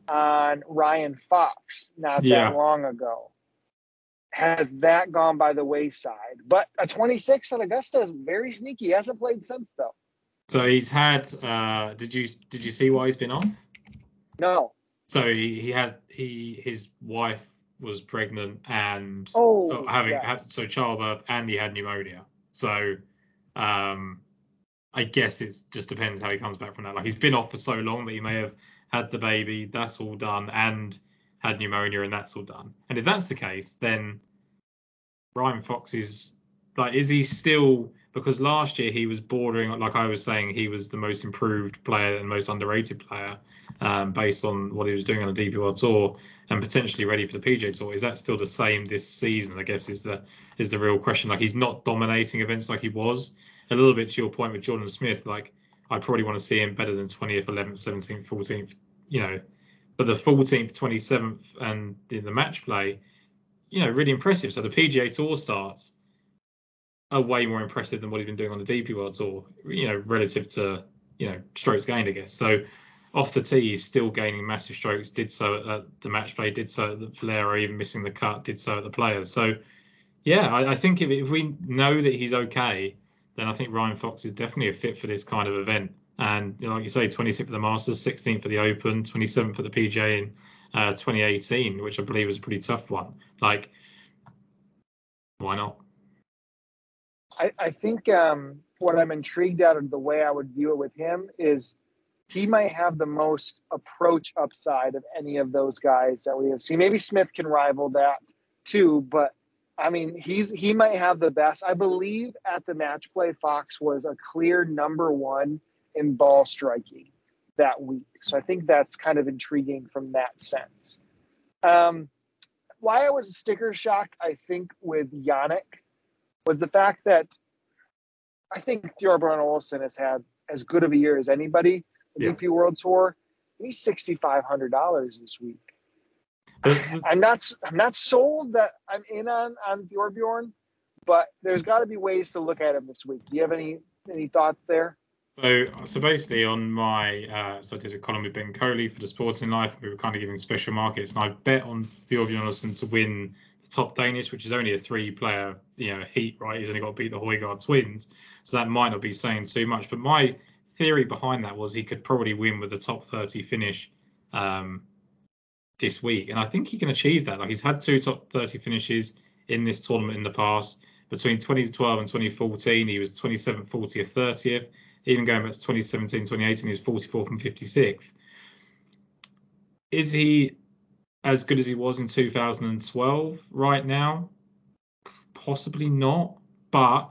on Ryan Fox not yeah. that long ago. Has that gone by the wayside? But a 26 at Augusta is very sneaky. He hasn't played since though. So he's had. Uh, did you did you see why he's been off? No. So he, he had he his wife was pregnant and oh, uh, having yes. had so childbirth and he had pneumonia. So um I guess it just depends how he comes back from that. Like he's been off for so long that he may have had the baby, that's all done, and had pneumonia and that's all done. And if that's the case, then Ryan Fox is like is he still because last year he was bordering, like I was saying, he was the most improved player and most underrated player um, based on what he was doing on the DP World Tour and potentially ready for the PGA Tour. Is that still the same this season? I guess is the is the real question. Like he's not dominating events like he was. A little bit to your point with Jordan Smith, like I probably want to see him better than 20th, 11th, 17th, 14th, you know. But the 14th, 27th, and in the match play, you know, really impressive. So the PGA Tour starts are way more impressive than what he's been doing on the DP World Tour, you know, relative to, you know, strokes gained, I guess. So off the tee, he's still gaining massive strokes, did so at the match play, did so at the Valero, even missing the cut, did so at the players. So, yeah, I, I think if, if we know that he's okay, then I think Ryan Fox is definitely a fit for this kind of event. And you know, like you say, 26th for the Masters, 16th for the Open, 27th for the PGA in uh, 2018, which I believe was a pretty tough one. Like, why not? I, I think um, what I'm intrigued out of the way I would view it with him is he might have the most approach upside of any of those guys that we have seen. Maybe Smith can rival that too, but I mean, he's he might have the best. I believe at the match play, Fox was a clear number one in ball striking that week. So I think that's kind of intriguing from that sense. Um, why I was sticker shocked, I think, with Yannik was the fact that I think Thorbjorn Olesen has had as good of a year as anybody the yeah. DP World Tour. He's sixty five hundred dollars this week. I'm not I'm not sold that I'm in on on Thorbjorn, but there's got to be ways to look at him this week. Do you have any any thoughts there? So, so basically, on my uh, so I did a column with Ben Coley for the Sporting Life. We were kind of giving special markets, and I bet on Thorbjorn Olesen to win top Danish, which is only a three-player, you know, heat. Right, he's only got to beat the Højgaard twins, so that might not be saying too much. But my theory behind that was he could probably win with the top 30 finish um, this week, and I think he can achieve that. Like he's had two top 30 finishes in this tournament in the past. Between 2012 and 2014, he was 27th, 40th, 30th even going back to 2017, 2018, he was 44th and 56th. Is he as good as he was in 2012 right now? Possibly not, but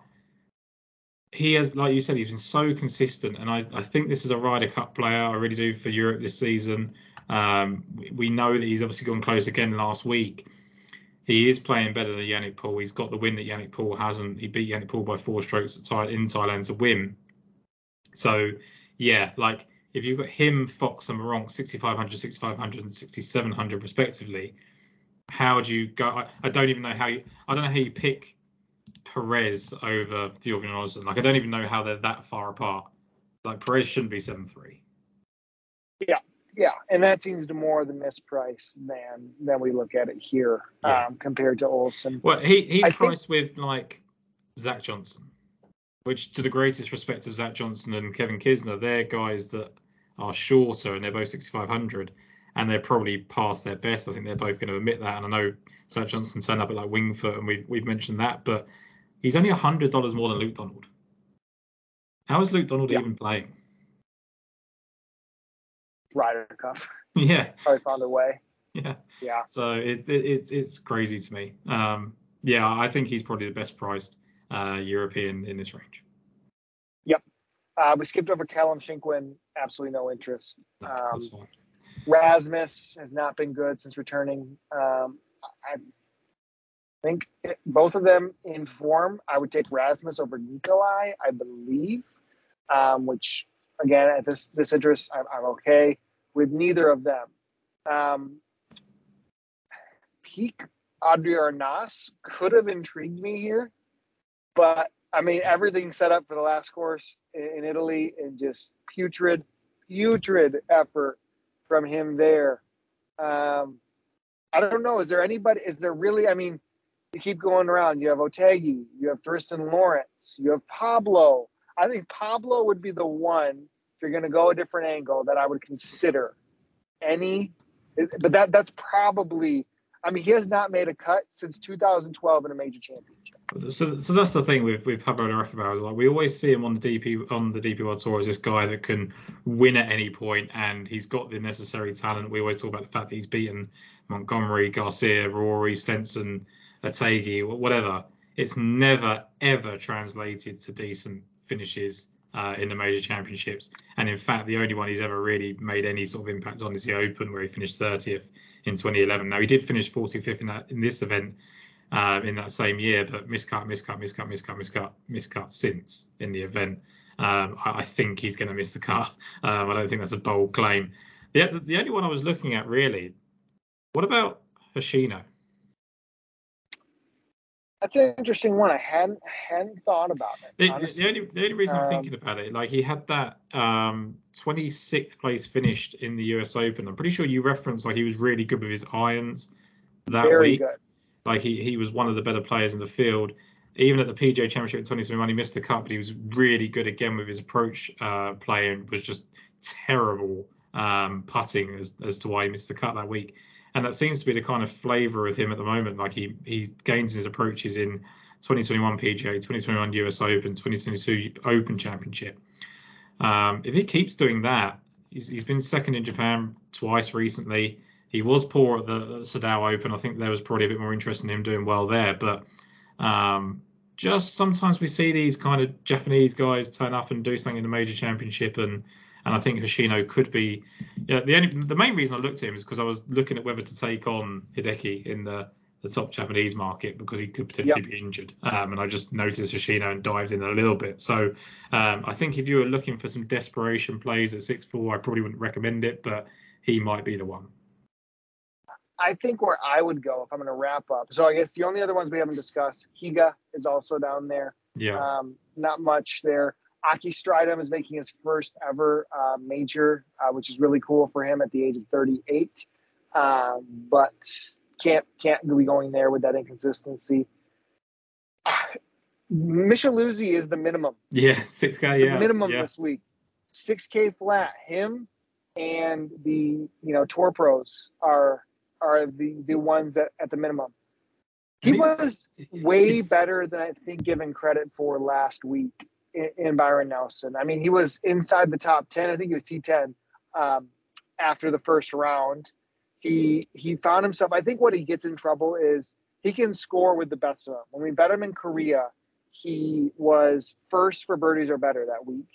he has, like you said, he's been so consistent, and I, I think this is a Ryder Cup player. I really do for Europe this season. Um, we, know that he's obviously gone close again last week. He is playing better than Yannik Paul. He's got the win that Yannik Paul hasn't. He beat Yannik Paul by four strokes in Thailand to win. So yeah, like if you've got him, Fox, and Meronk, 6,500, 6,500, and 6,700 respectively, how do you go? I, I, don't even know how you. I don't know how you pick Perez over Thorbjorn Olesen. Like I don't even know how they're that far apart. Like Perez shouldn't be seven three. Yeah, yeah, and that seems to more the misprice than than we look at it here yeah. um, compared to Olesen. Well, he he's I priced think, with like Zach Johnson which to the greatest respect of Zach Johnson and Kevin Kisner, they're guys that are shorter and they're both 6,500 and they're probably past their best. I think they're both going to admit that. And I know Zach Johnson turned up at like Winged Foot and we've, we've mentioned that, but he's only $100 more than Luke Donald. How is Luke Donald yeah. even playing? Ryder Cup. Yeah. Probably found a way. Yeah. Yeah. So it, it, it's, it's crazy to me. Um, yeah, I think he's probably the best priced uh, European in this range. Uh, we skipped over Callum Shinkwin. Absolutely no interest. Um, Rasmus has not been good since returning. Um, I think both of them in form. I would take Rasmus over Nicolai, I believe. Um, which again, at this this interest, I'm, I'm okay with neither of them. Um, peak Adri Arnaus could have intrigued me here. But I mean, everything set up for the last course in, Italy and just putrid, putrid effort from him there. Um, I don't know. Is there anybody? Is there really? I mean, you keep going around. You have Otaegui, you have Thriston Lawrence, you have Pablo. I think Pablo would be the one if you're going to go a different angle that I would consider. Any, but that that's probably. I mean, he has not made a cut since 2012 in a major championship. So, so that's the thing with with Pablo Larrafa is like we always see him on the DP on the DP World Tour as this guy that can win at any point, and he's got the necessary talent. We always talk about the fact that he's beaten Montgomerie, Garcia, Rory, Stenson, Otaegui, whatever. It's never ever translated to decent finishes uh, in the major championships, and in fact, the only one he's ever really made any sort of impact on is the Open, where he finished 30th in 2011. Now he did finish 45th in that in this event uh, in that same year, but miscut, miscut, miscut, miscut, miscut, miscut since in the event. Um, I, I, think he's going to miss the cut. Um, I don't think that's a bold claim. The, the only one I was looking at really, what about Hoshino? That's an interesting one. I hadn't hadn't thought about it. The, the only the only reason um, I'm thinking about it, like he had that um, 26th place finished in the US Open. I'm pretty sure you referenced like he was really good with his irons that week. Good. Like he he was one of the better players in the field. Even at the PGA Championship in 2021, he missed the cut, but he was really good again with his approach uh, play and was just terrible um, putting as, as to why he missed the cut that week. And that seems to be the kind of flavour of him at the moment. Like he he gains his approaches in 2021 PGA, 2021 US Open, 2022 Open Championship. Um, if he keeps doing that, he's, he's been second in Japan twice recently. He was poor at the Soudal Open. I think there was probably a bit more interest in him doing well there. But um, just sometimes we see these kind of Japanese guys turn up and do something in the major championship, and and I think Hoshino could be. Yeah, the only the main reason I looked at him is because I was looking at whether to take on Hideki in the the top Japanese market because he could potentially yep. be injured. Um, and I just noticed Hoshino and dived in a little bit. So um, I think if you were looking for some desperation plays at six four, I probably wouldn't recommend it, but he might be the one. I think where I would go if I'm going to wrap up. So I guess the only other ones we haven't discussed, Higa is also down there. Yeah. Um, not much there. Aki Stridham is making his first ever uh, major, uh, which is really cool for him at the age of 38. Um, but can't can't be going there with that inconsistency. Micheluzzi is the minimum. Yeah, six K. Yeah, minimum yeah. this week. Six K flat. Him and the you know tour pros are are the the ones at, at the minimum. He was way better than I think given credit for last week in, Byron Nelson. I mean, he was inside the top ten. I think he was T ten um, after the first round. He he found himself. I think what he gets in trouble is he can score with the best of them. When we bet him in Korea, he was first for birdies or better that week.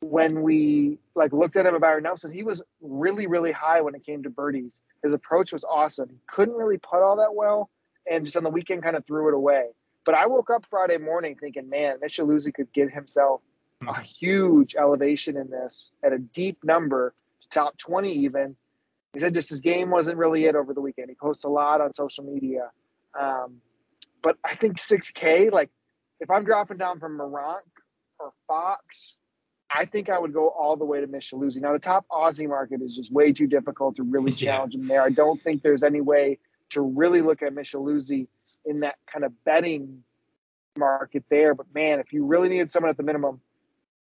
When we like looked at him at Byron Nelson, he was really really high when it came to birdies. His approach was awesome. He couldn't really putt all that well, and just on the weekend kind of threw it away. But I woke up Friday morning thinking, man, Micheluzzi could get himself a mm-hmm. huge elevation in this at a deep number, to top 20 even. He said just his game wasn't really it over the weekend. He posts a lot on social media. Um, but I think 6K, like if I'm dropping down from Meronk or Fox, I think I would go all the way to Micheluzzi. Now, the top Aussie market is just way too difficult to really challenge yeah. him there. I don't think there's any way to really look at Micheluzzi in that kind of betting market there. But man, if you really needed someone at the minimum,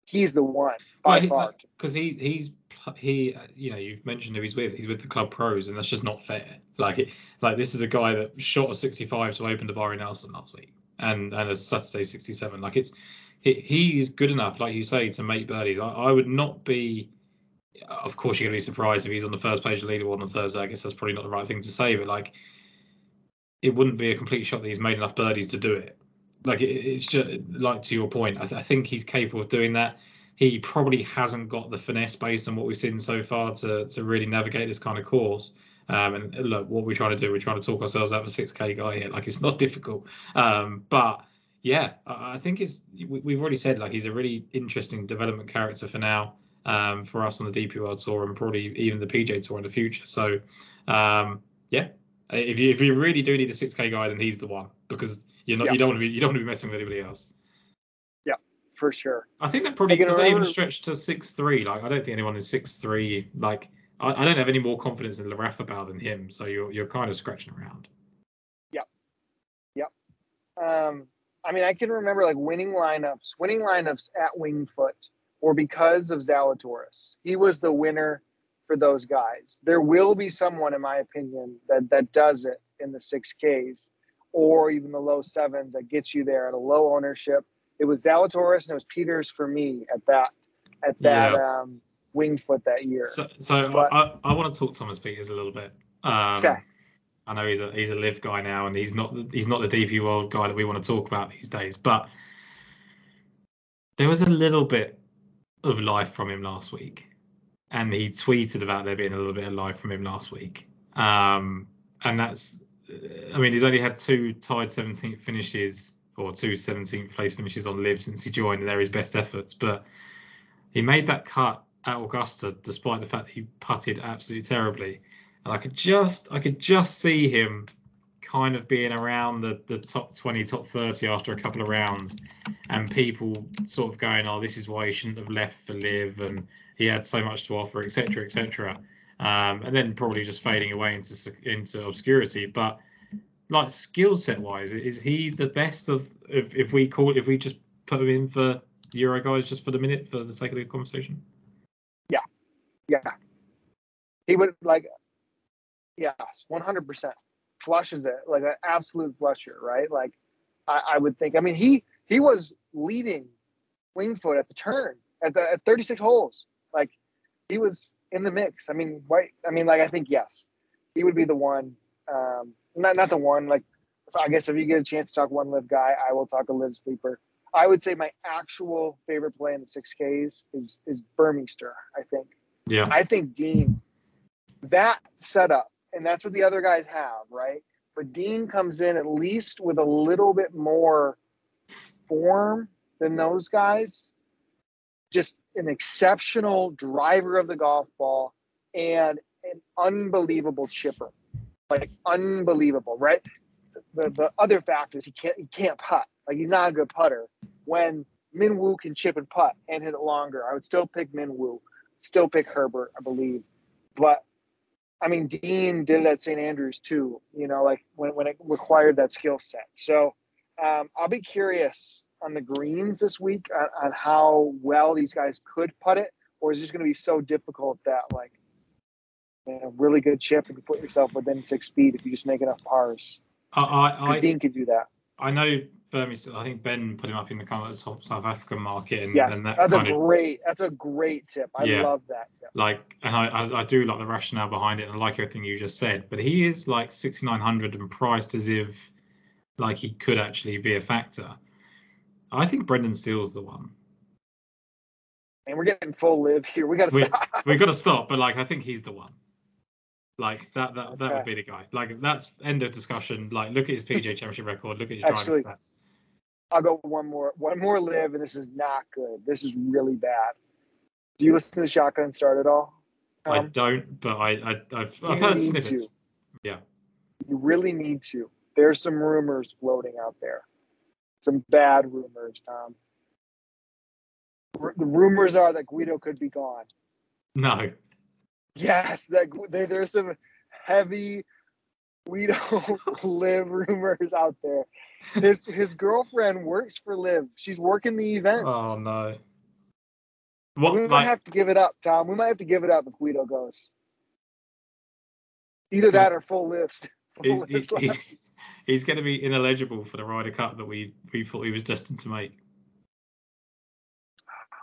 he's the one by well, far. Uh, because he, he's he uh, you know you've mentioned who he's with. He's with the club pros, and that's just not fair. Like it, like this is a guy that shot a 65 to open to Byron Nelson last week, and and a Saturday 67. Like it's he, he's good enough, like you say, to make birdies. I, I would not be. Of course, you're gonna be surprised if he's on the first page of leaderboard on Thursday. I guess that's probably not the right thing to say, but like it wouldn't be a complete shot that he's made enough birdies to do it. Like it, it's just like to your point. I, th- I, think he's capable of doing that. He probably hasn't got the finesse based on what we've seen so far to to really navigate this kind of course. Um, and look, what we're trying to do, we're trying to talk ourselves out for 6K guy here. Like it's not difficult. Um, but yeah, I, I think it's we, have already said like he's a really interesting development character for now. Um, for us on the DP World Tour and probably even the PGA Tour in the future. So, um, yeah, if you if you really do need a six K guy, then he's the one because you're not you don't want to be you don't want to be messing with anybody else. Yeah, for sure. I think that probably does that even stretch to six three. Like I don't think anyone is six three. Like I, I don't have any more confidence in Larrazabal than him. So you're you're kind of scratching around. Yep. Yep. Um, I mean, I can remember like winning lineups, winning lineups at Winged Foot, or because of Zalatoris. He was the winner for those guys. There will be someone, in my opinion, that that does it in the six Ks or even the low sevens that gets you there at a low ownership. It was Zalatoris and it was Pieters for me at that at that yeah. um, Winged Foot that year. So, so but, I, I want to talk Thomas Pieters a little bit. Um, okay. I know he's a he's a LIV guy now, and he's not he's not the DP World guy that we want to talk about these days. But there was a little bit of life from him last week and he tweeted about there being a little bit of life from him last week. Um, and that's, I mean, he's only had two tied 17th finishes or two 17th place finishes on LIV since he joined, and they're his best efforts. But he made that cut at Augusta despite the fact that he putted absolutely terribly. And I could just, I could just see him kind of being around the, the top 20, top 30 after a couple of rounds, and people sort of going, "Oh, this is why he shouldn't have left for live and he had so much to offer, etc., etc. Um, and then probably just fading away into into obscurity. But like skill set wise, is he the best of if, if we call if we just put him in for Euro guys just for the minute for the sake of the conversation? Yeah, yeah. He would like, yes, one hundred percent flushes it like an absolute flusher, right? Like I, I would think. I mean, he he was leading Winged Foot at the turn at the at 36 holes like he was in the mix. I mean, why? I mean, like I think yes, he would be the one. Um, not not the one. Like I guess if you get a chance to talk one LIV guy, I will talk a LIV sleeper. I would say my actual favorite play in the six Ks is is Burmester. I think. Yeah. I think Dean. That setup, and that's what the other guys have, right? But Dean comes in at least with a little bit more form than those guys. Just an exceptional driver of the golf ball and an unbelievable chipper, like unbelievable, right? The the other fact is he can't he can't putt. Like he's not a good putter. When Minwoo can chip and putt and hit it longer, I would still pick Minwoo. Still pick Herbert, I believe. But I mean, Dean did it at St. Andrews too. You know, like when when it required that skill set. So um, I'll be curious on the greens this week on, on how well these guys could putt it, or is it just going to be so difficult that like a really good chip and you put yourself within six feet if you just make enough pars. I, I, I Dean could do that. I know Burmester. I think Ben put him up in the kind of South, South African market, and, yes, and that that's a of great. That's a great tip. I Yeah. love that tip. like, and I, I I do like the rationale behind it, and I like everything you just said. But he is like sixty nine hundred and priced as if like he could actually be a factor. I think Brendan Steele's the one. And we're getting full LIV here. We got to We stop. we got to stop, but like I think he's the one. Like that that that would be the guy. Like that's end of discussion. Like look at his PGA Championship record. Look at his Actually- driving stats. I'll go one more. One more LIV, and this is not good. This is really bad. Do you listen to the Shotgun Start at all? I Um, don't, but I, I I've I've heard snippets. to. Yeah. You really need to. There's some rumors floating out there. Some bad rumors, Tom. R- The rumors are that Guido could be gone. No, Yes, that there- there's some heavy Guido LIV rumors out there. His his girlfriend works for LIV. She's working the events. Oh no. we What might like have to give it up, Tom. We might have to give it up if Guido goes. Either that or full lifts. Full is, left. He's going to be ineligible for the Ryder Cup that we we thought he was destined to make.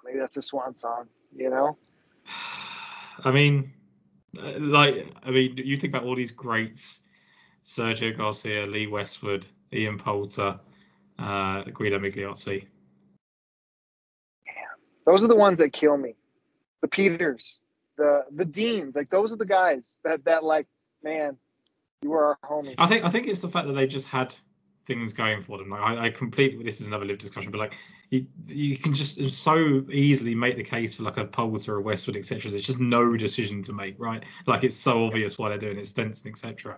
Maybe that's a swan song, you know? I mean, uh, like I mean, you think about all these greats: Sergio Garcia, Lee Westwood, Ian Poulter, uh, Guido Migliozzi. Yeah, Those are the ones that kill me. The Pieters, the the Deans, like those are the guys that that like, man, you are our homie. I think I think it's the fact that they just had things going for them. Like I, I completely this is another LIV discussion, but like you you can just so easily make the case for like a Poulter or Westwood, etc. There's just no decision to make, right? Like it's so obvious why they're doing it, Stenson, etc.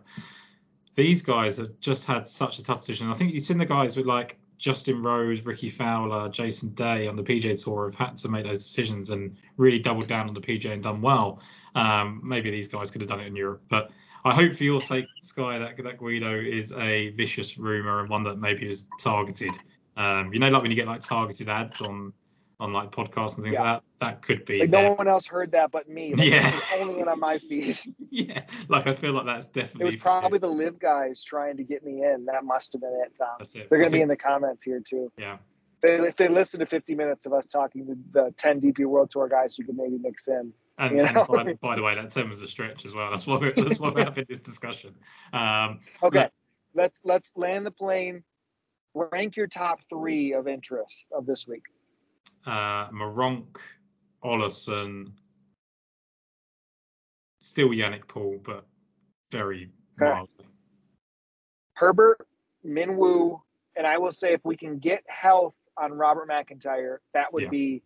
These guys have just had such a tough decision. I think you've seen the guys with like Justin Rose, Rickie Fowler, Jason Day on the PGA Tour have had to make those decisions and really doubled down on the PGA and done well. Um, maybe these guys could have done it in Europe, but I hope for your sake, Sky, that that Guido is a vicious rumor and one that maybe is targeted. Um, you know, like when you get like targeted ads on on like podcasts and things Yeah. like that. That could be. Like no one else heard that but me. Like, Yeah. only one on my feed. yeah, like I feel like that's definitely. It was probably the LIV guys trying to get me in. That must have been it, Tom. That's it. They're gonna be in the comments here too. Yeah, If they, if they listen to 50 minutes of us talking to the 10 DP World Tour guys, you could maybe mix in. And, You and by, by the way, that ten was a stretch as well. That's why we're, that's why we're having this discussion. Um, Okay, Yeah. let's let's land the plane. Rank your top three of interest of this week. uh, Meronk, Olesen, still Yannik Paul, but very Okay. mildly. Herbert, Minwoo, and I will say if we can get health on Robert McIntyre, that would Yeah. be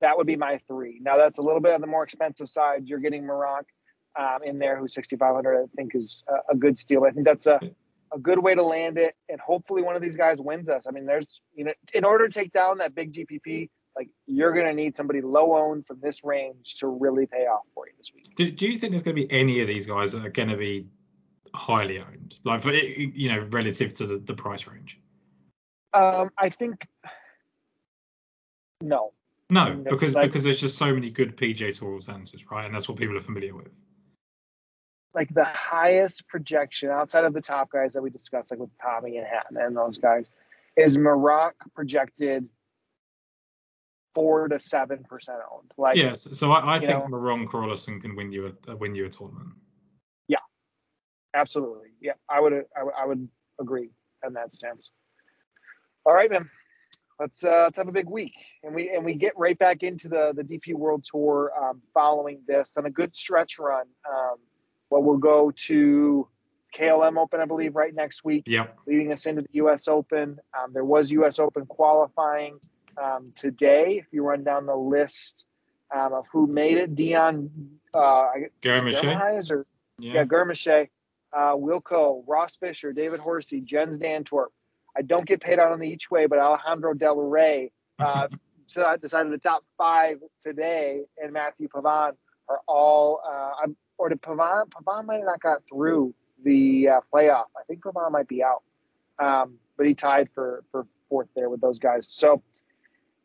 that would be my three. Now that's a little bit on the more expensive side. You're getting Meronk um, in there, who's 6,500. I think is a, a good steal. I think that's a a good way to land it, and hopefully one of these guys wins us. I mean, there's you know, in order to take down that big GPP, like you're gonna need somebody low owned from this range to really pay off for you this week. Do, do you think there's going to be any of these guys that are going to be highly owned, like for you know, relative to the, the price range? Um, I think no. No, because like- because there's just so many good PGA Tour alternatives, right? And that's what people are familiar with. like the highest projection outside of the top guys that we discussed, like with Tommy and Hatton and those guys, is Meronk projected four to seven percent owned. Like, yes, so I, I think Meronk or Olesen can win you a win you a tournament. Yeah, absolutely, yeah, I would, I would, I would agree on that stance. All right, man. Let's uh, let's have a big week, and we and we get right back into the the DP World Tour um, following this on a good stretch run. Um, well, we'll go to KLM Open, I believe, right next week. Yep. leading us into the U.S. Open. Um, there was U.S. Open qualifying um, today. If you run down the list um, of who made it, Dion uh, I guess Garmisch. Germahies or Yeah. yeah, Germichet, uh, Wilco, Ross Fisher, David Horsey, Jens Dantorp. I don't get paid out on the each way, but Alejandro Del Rey Uh, so I decided the top five today, and Matthew Pavon are all. Uh, or did Pavon? Pavon might have not got through the uh, playoff. I think Pavon might be out, um, but he tied for for fourth there with those guys. So,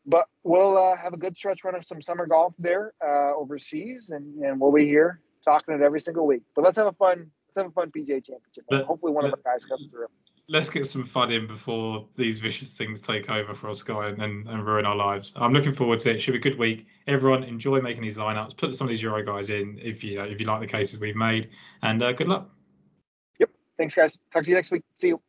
but we'll uh, have a good stretch run of some summer golf there uh, overseas, and, and we'll be here talking it every single week. But let's have a fun let's have a fun PGA Championship. Hopefully, one of our guys comes through let's get some fun in before these vicious things take over for us, Guy, and, and ruin our lives. I'm looking forward to it. Should be a good week. Everyone, enjoy making these lineups. Put some of these Euro guys in if you know, if you like the cases we've made, and uh, good luck. Yep. Thanks, guys. Talk to you next week. See you.